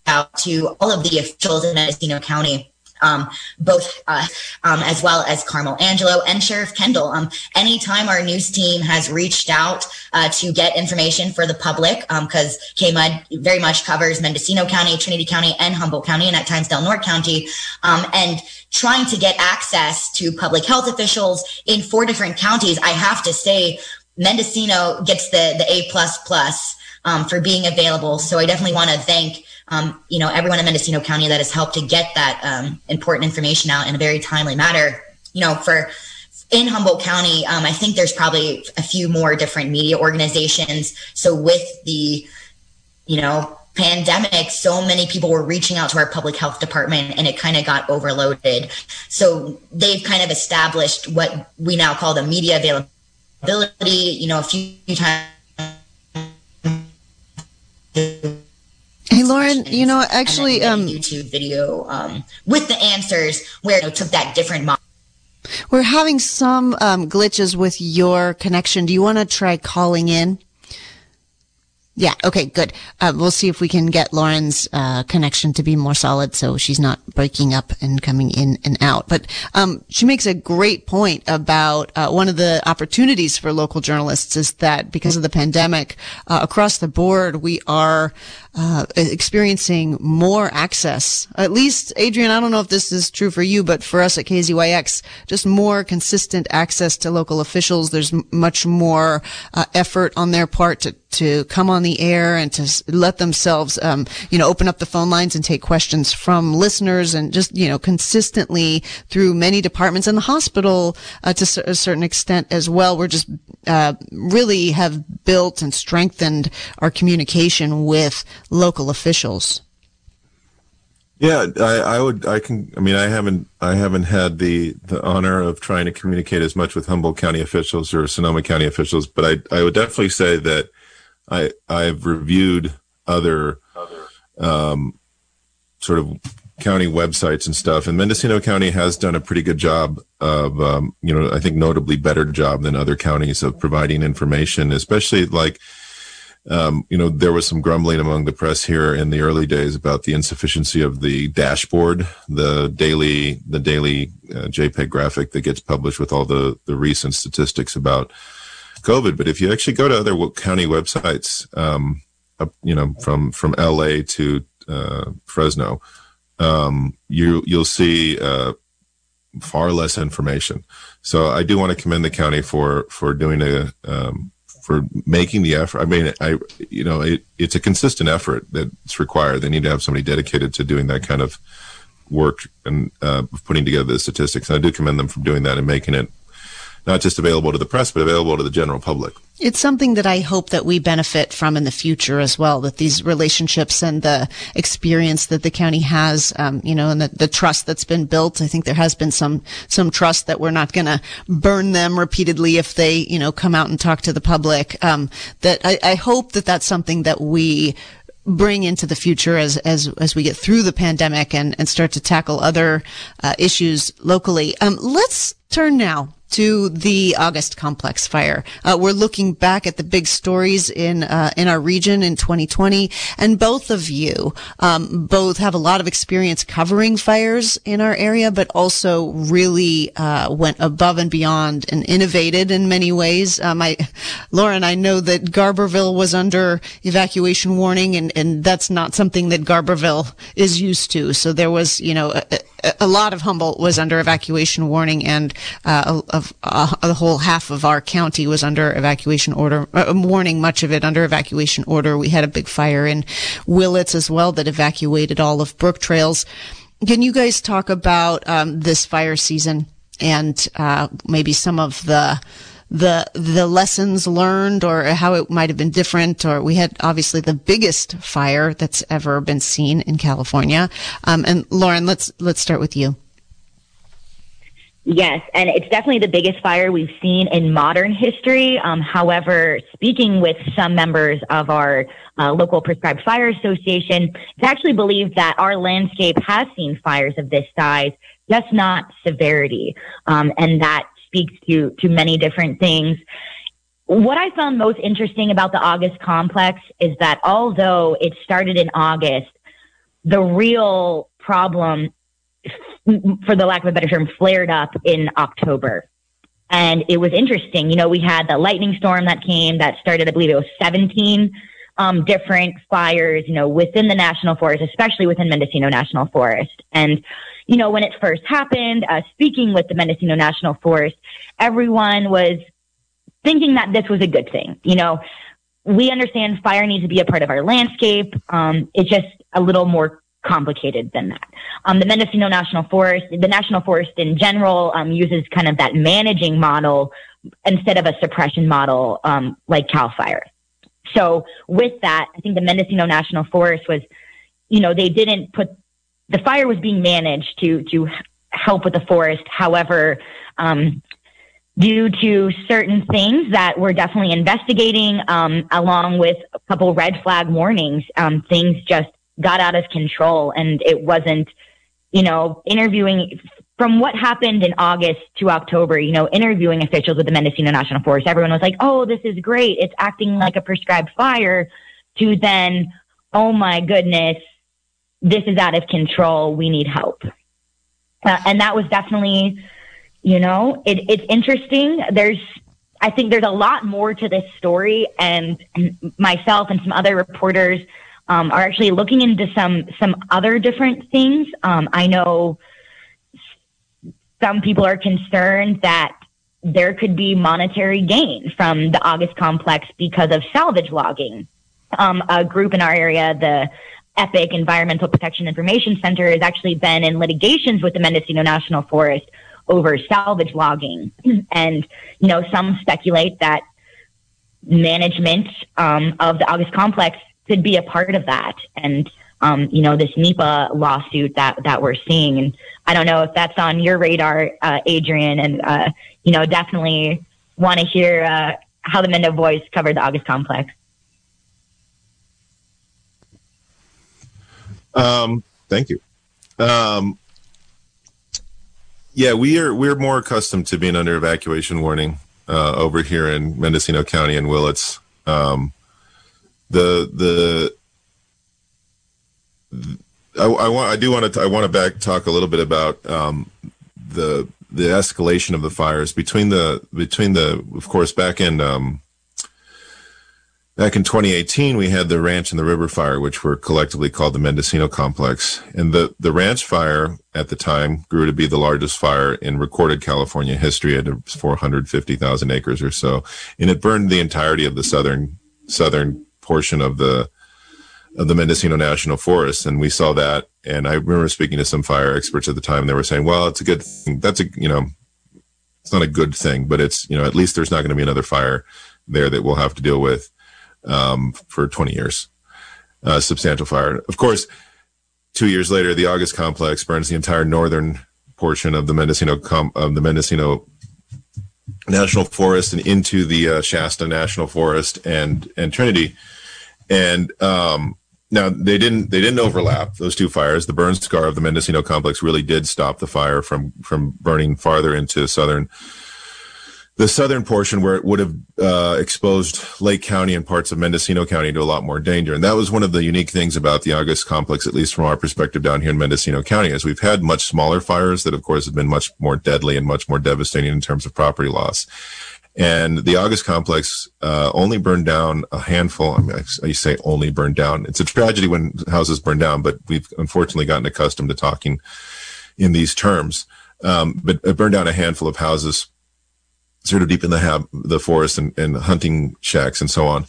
out to all of the officials in Mendocino County um, both uh, um, as well as Carmel Angelo and Sheriff Kendall. Um, anytime our news team has reached out uh, to get information for the public, because um, KMUD very much covers Mendocino County, Trinity County, and Humboldt County, and at times Del Norte County, um, and trying to get access to public health officials in four different counties, I have to say Mendocino gets the the A plus plus um, for being available. So I definitely want to thank um, you know, everyone in Mendocino County that has helped to get that um, important information out in a very timely manner. You know, for in Humboldt County, um, I think there's probably a few more different media organizations. So with the, you know, pandemic, so many people were reaching out to our public health department and it kind of got overloaded. So they've kind of established what we now call the media availability, you know, a few times Lauren, you know, actually, um, YouTube video um, with the answers where it took that different model. We're having some um, glitches with your connection. Do you want to try calling in? Yeah. Okay. Good. Uh, we'll see if we can get Lauren's uh, connection to be more solid, so she's not breaking up and coming in and out. But um, she makes a great point about uh, one of the opportunities for local journalists is that because of the pandemic, uh, across the board, we are uh, experiencing more access. At least, Adrian, I don't know if this is true for you, but for us at KZYX, just more consistent access to local officials. There's m- much more uh, effort on their part to to come on the air and to let themselves, um, you know, open up the phone lines and take questions from listeners and just, you know, consistently through many departments and the hospital uh, to a certain extent as well. We're just uh, really have built and strengthened our communication with local officials. Yeah, I, I, would. I can. I mean, I haven't. I haven't had the the honor of trying to communicate as much with Humboldt County officials or Sonoma County officials, but I I would definitely say that I I've reviewed other um, sort of county websites and stuff, and Mendocino County has done a pretty good job of um, you know I think notably better job than other counties of providing information, especially like um, you know, there was some grumbling among the press here in the early days about the insufficiency of the dashboard, the daily, the daily uh, JPEG graphic that gets published with all the the recent statistics about COVID. But if you actually go to other county websites, um, up, you know, from from LA to uh, Fresno, um, you you'll see uh, far less information. So I do want to commend the county for for doing a um, for making the effort. I mean, I you know it, it's a consistent effort that's required. They need to have somebody dedicated to doing that kind of work and uh, putting together the statistics. And I do commend them for doing that and making it not just available to the press, but available to the general public. It's something that I hope that we benefit from in the future as well, that these relationships and the experience that the county has, um, you know, and the, the, trust that's been built. I think there has been some, some trust that we're not going to burn them repeatedly if they, you know, come out and talk to the public. Um, that I, I hope that that's something that we bring into the future as as as we get through the pandemic and and start to tackle other uh, issues locally. Um, let's turn now to the August complex fire. Uh, we're looking back at the big stories in uh, in our region in 2020, and both of you um, both have a lot of experience covering fires in our area, but also really uh, went above and beyond and innovated in many ways. Um, I, Lauren, I know that Garberville was under evacuation warning, and and that's not something that Garberville is used to. So there was, you know, a, a lot of Humboldt was under evacuation warning, and uh, of uh, the whole half of our county was under evacuation order, uh, warning much of it under evacuation order. We had a big fire in Willits as well that evacuated all of Brook Trails. Can you guys talk about um, this fire season and uh, maybe some of the the the lessons learned or how it might have been different or we had obviously the biggest fire that's ever been seen in California um, and Lauren let's let's start with you Yes, and it's definitely the biggest fire we've seen in modern history. Um, however, speaking with some members of our uh, local prescribed fire association, it's actually believed that our landscape has seen fires of this size, just not severity, um, and that speaks to to many different things. What I found most interesting about the August complex is that although it started in August, the real problem for the lack of a better term, flared up in October. And it was interesting. You know, we had the lightning storm that came that started, I believe it was 17 um, different fires, you know, within the national forest, especially within Mendocino National Forest. And, you know, when it first happened, uh, speaking with the Mendocino National Forest, everyone was thinking that this was a good thing. You know, we understand fire needs to be a part of our landscape. Um, it's just a little more complicated than that. Um, the Mendocino National Forest, the National Forest in general, um, uses kind of that managing model instead of a suppression model um, like Cal Fire. So with that, I think the Mendocino National Forest was, you know, they didn't put the fire was being managed to to help with the forest. However, um, due to certain things that we're definitely investigating, um, along with a couple red flag warnings, um, things just got out of control and it wasn't, you know, interviewing from what happened in August to October, you know, interviewing officials with the Mendocino National Forest, everyone was like, oh, this is great. It's acting like a prescribed fire to then, oh my goodness, this is out of control. We need help. Uh, and that was definitely, you know, it, it's interesting. There's, I think there's a lot more to this story and, and myself and some other reporters um, are actually looking into some some other different things. Um, I know some people are concerned that there could be monetary gain from the August complex because of salvage logging. Um, a group in our area, the EPIC Environmental Protection Information Center, has actually been in litigations with the Mendocino National Forest over salvage logging. and, you know, some speculate that management um, of the August complex could be a part of that. And, um, you know, this NEPA lawsuit that, that we're seeing. And I don't know if that's on your radar, uh, Adrian, and, uh, you know, definitely want to hear, uh, how the Mendo Voice covered the August complex. Um, thank you. Um, yeah, we are we're more accustomed to being under evacuation warning uh, over here in Mendocino County and Willits. Um, the the I, I, want I do want to I want to back talk a little bit about um, the the escalation of the fires between the between the of course back in um, back in 2018 we had the ranch and the river fire which were collectively called the Mendocino complex. And the the ranch fire at the time grew to be the largest fire in recorded California history at 450,000 acres or so. And it burned the entirety of the southern southern portion of the of the Mendocino National Forest, and we saw that. And I remember speaking to some fire experts at the time, they were saying, "Well, it's a good thing. That's a you know, it's not a good thing, but it's you know, at least there's not going to be another fire there that we'll have to deal with um, for 20 years, uh, substantial fire. Of course, two years later, the August complex burns the entire northern portion of the Mendocino com- of the Mendocino National Forest and into the uh, Shasta National Forest and and Trinity and um, now they didn't they didn't overlap those two fires. The burn scar of the Mendocino complex really did stop the fire from from burning farther into southern the southern portion where it would have uh, exposed Lake County and parts of Mendocino County to a lot more danger. And that was one of the unique things about the August complex, at least from our perspective down here in Mendocino County, is we've had much smaller fires that, of course, have been much more deadly and much more devastating in terms of property loss. And the August complex uh, only burned down a handful. I mean, I, I say only burned down. It's a tragedy when houses burn down, but we've unfortunately gotten accustomed to talking in these terms. Um, but it burned down a handful of houses, sort of deep in the hab- the forest and, and hunting shacks and so on.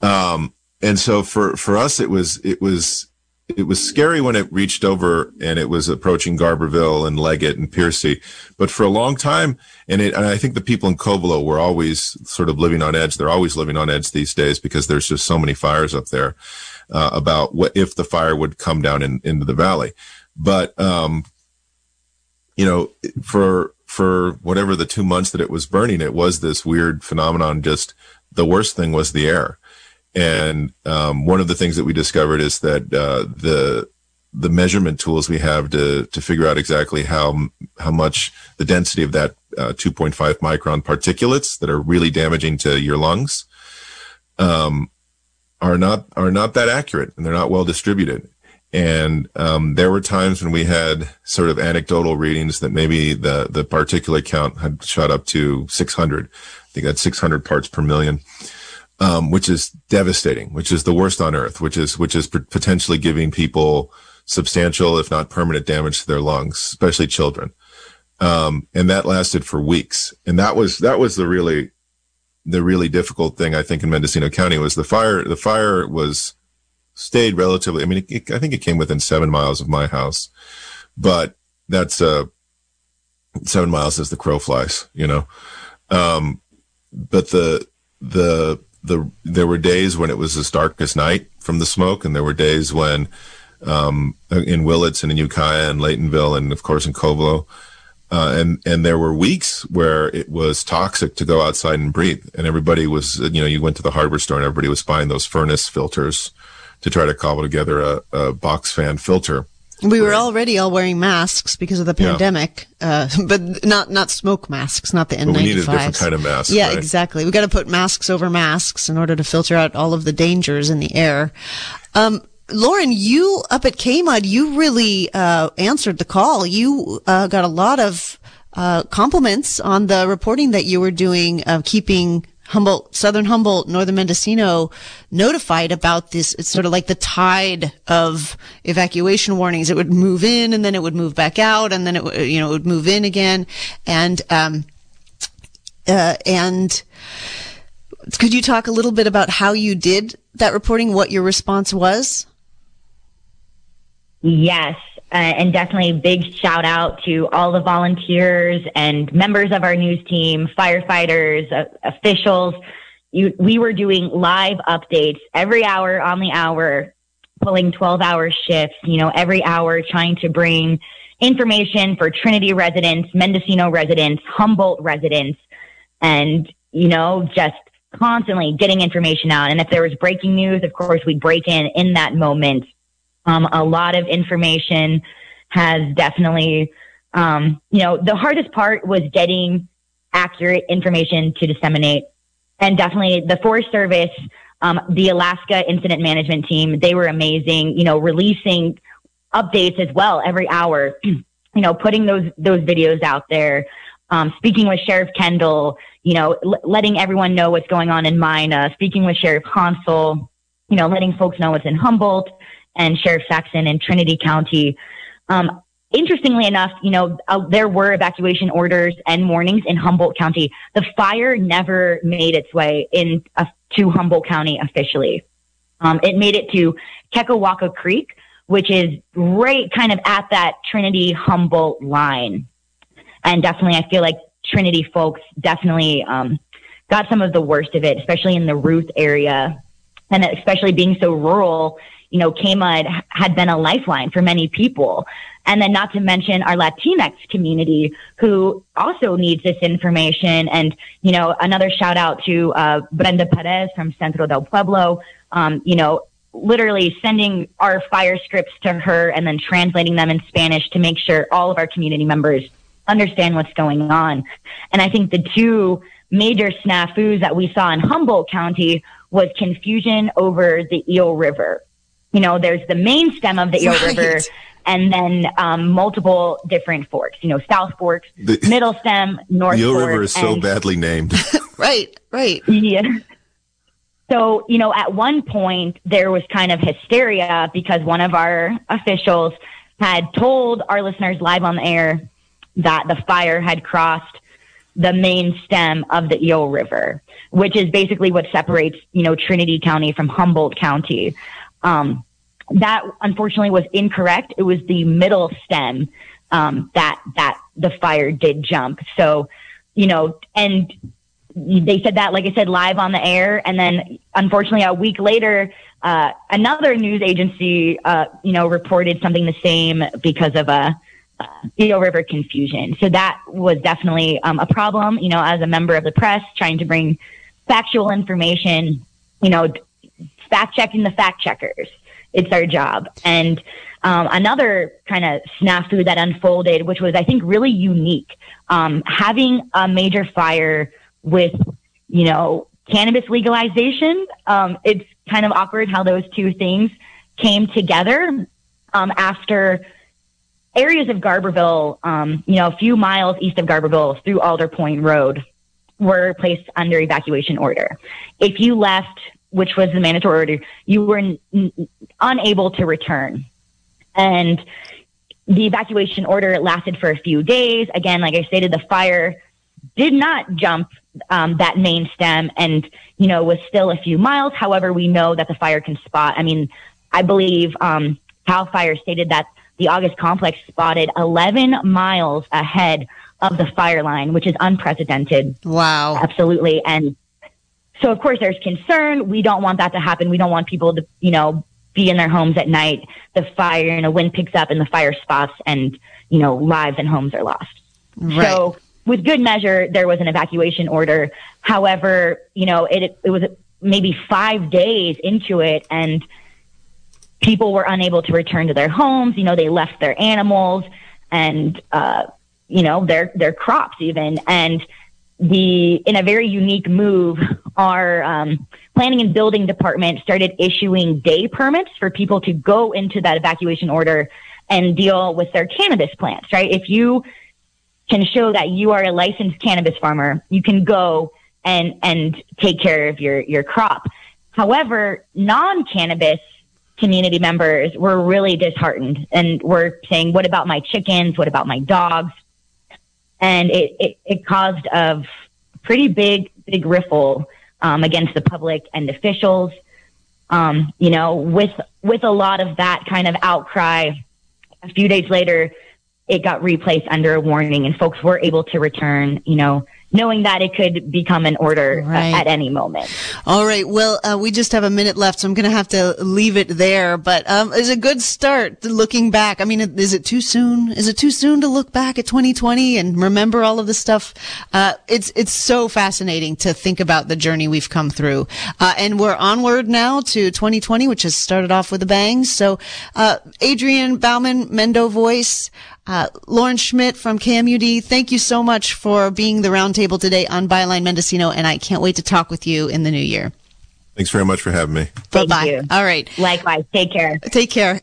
Um, and so for for us, it was it was it was scary when it reached over and it was approaching Garberville and Leggett and Piercy. But for a long time, and, it, and I think the people in Covelo were always sort of living on edge. They're always living on edge these days because there's just so many fires up there uh, about what if the fire would come down in, into the valley. But, um, you know, for for whatever the two months that it was burning, it was this weird phenomenon. Just the worst thing was the air. And um, one of the things that we discovered is that uh, the the measurement tools we have to to figure out exactly how how much the density of that uh, 2.5 micron particulates that are really damaging to your lungs um, are not are not that accurate and they're not well distributed. And um, there were times when we had sort of anecdotal readings that maybe the the particulate count had shot up to 600. I think that's 600 parts per million um, which is devastating, which is the worst on earth, which is which is potentially giving people substantial, if not permanent, damage to their lungs, especially children. Um, and that lasted for weeks. And that was that was the really the really difficult thing I think in Mendocino County was the fire. The fire was stayed relatively. I mean, it, it, I think it came within seven miles of my house, but that's uh seven miles as the crow flies, you know. Um, but the the the there were days when it was as dark as night from the smoke, and there were days when um, in Willits and in Ukiah and Laytonville and of course in Covelo. Uh, and and there were weeks where it was toxic to go outside and breathe, and everybody was, you know, you went to the hardware store and everybody was buying those furnace filters to try to cobble together a, a box fan filter. We were already all wearing masks because of the pandemic, yeah. uh, but not not smoke masks, not the N95. we need a different kind of mask. Yeah, right? exactly. We got to put masks over masks in order to filter out all of the dangers in the air. Um, Lauren, you up at KMUD, you really uh, answered the call. You uh, got a lot of uh, compliments on the reporting that you were doing of keeping Humboldt, Southern Humboldt, Northern Mendocino notified about this. It's sort of like the tide of evacuation warnings. It would move in and then it would move back out and then it you know, it would move in again. And, um, uh, and could you talk a little bit about how you did that reporting, what your response was? Yes. Uh, and definitely a big shout out to all the volunteers and members of our news team, firefighters, uh, officials. You, we were doing live updates every hour on the hour, pulling 12 hour shifts, you know, every hour trying to bring information for Trinity residents, Mendocino residents, Humboldt residents, and, you know, just constantly getting information out. And if there was breaking news, of course, we'd break in in that moment um, a lot of information has definitely, um, you know, the hardest part was getting accurate information to disseminate. And definitely the Forest Service, um, the Alaska Incident Management Team, they were amazing, you know, releasing updates as well every hour, you know, putting those, those videos out there. Um, speaking with Sheriff Kendall, you know, l- letting everyone know what's going on in Mina, speaking with Sheriff Honsal, you know, letting folks know what's in Humboldt, and Sheriff Saxon in Trinity County. Um, interestingly enough, you know, uh, there were evacuation orders and warnings in Humboldt County. The fire never made its way in uh, to Humboldt County officially. Um, it made it to Kekawaka Creek, which is right kind of at that Trinity Humboldt line. And definitely, I feel like Trinity folks definitely um, got some of the worst of it, especially in the Ruth area. And especially being so rural, you know, KMUD had been a lifeline for many people. And then not to mention our Latinx community who also needs this information. And, you know, another shout out to uh, Brenda Perez from Centro del Pueblo, um, you know, literally sending our fire scripts to her and then translating them in Spanish to make sure all of our community members understand what's going on. And I think the two major snafus that we saw in Humboldt County was confusion over the Eel River you know, there's the main stem of the Eel right. River and then um, multiple different forks, you know, South Forks, the, Middle Stem, North The Eel Fork, River is so badly named. right, right. Yeah. So, you know, at one point there was kind of hysteria because one of our officials had told our listeners live on the air that the fire had crossed the main stem of the Eel River, which is basically what separates, you know, Trinity County from Humboldt County. Um, that unfortunately was incorrect. It was the middle stem um, that that the fire did jump. So, you know, and they said that, like I said, live on the air, and then unfortunately, a week later, uh, another news agency, uh, you know, reported something the same because of a uh, River confusion. So that was definitely um, a problem, you know, as a member of the press trying to bring factual information, you know, fact checking the fact checkers. It's our job. And um, another kind of snafu that unfolded, which was, I think, really unique, um, having a major fire with, you know, cannabis legalization. Um, it's kind of awkward how those two things came together um, after areas of Garberville, um, you know, a few miles east of Garberville through Alder Point Road were placed under evacuation order. If you left, which was the mandatory order, you were n- n- unable to return. And the evacuation order lasted for a few days. Again, like I stated, the fire did not jump um, that main stem and, you know, was still a few miles. However, we know that the fire can spot. I mean, I believe um, CAL FIRE stated that the August complex spotted 11 miles ahead of the fire line, which is unprecedented. Wow. Absolutely. And so, of course, there's concern. We don't want that to happen. We don't want people to, you know, be in their homes at night. The fire, you know, wind picks up and the fire spots and, you know, lives and homes are lost. Right. So, with good measure, there was an evacuation order. However, you know, it, it was maybe five days into it and people were unable to return to their homes. You know, they left their animals and, uh, you know, their, their crops even. And the, in a very unique move, our, um, planning and building department started issuing day permits for people to go into that evacuation order and deal with their cannabis plants, right? If you can show that you are a licensed cannabis farmer, you can go and, and take care of your, your crop. However, non-cannabis community members were really disheartened and were saying, what about my chickens? What about my dogs? And it, it, it caused a pretty big, big riffle um, against the public and officials. Um, you know, with, with a lot of that kind of outcry, a few days later, it got replaced under a warning and folks were able to return, you know, knowing that it could become an order uh, Right. at any moment. All right. Well, uh, we just have a minute left, so I'm going to have to leave it there. But um, it's a good start looking back. I mean, is it too soon? Is it too soon to look back at 2020 and remember all of the stuff? Uh, it's it's so fascinating to think about the journey we've come through, uh, and we're onward now to 2020, which has started off with a bang. So, uh, Adrian Bauman, Mendo Voice. Uh, Lauren Schmidt from KMUD, thank you so much for being the roundtable today on Byline Mendocino, and I can't wait to talk with you in the new year. Thanks very much for having me. Bye bye. All right. Likewise, take care. Take care.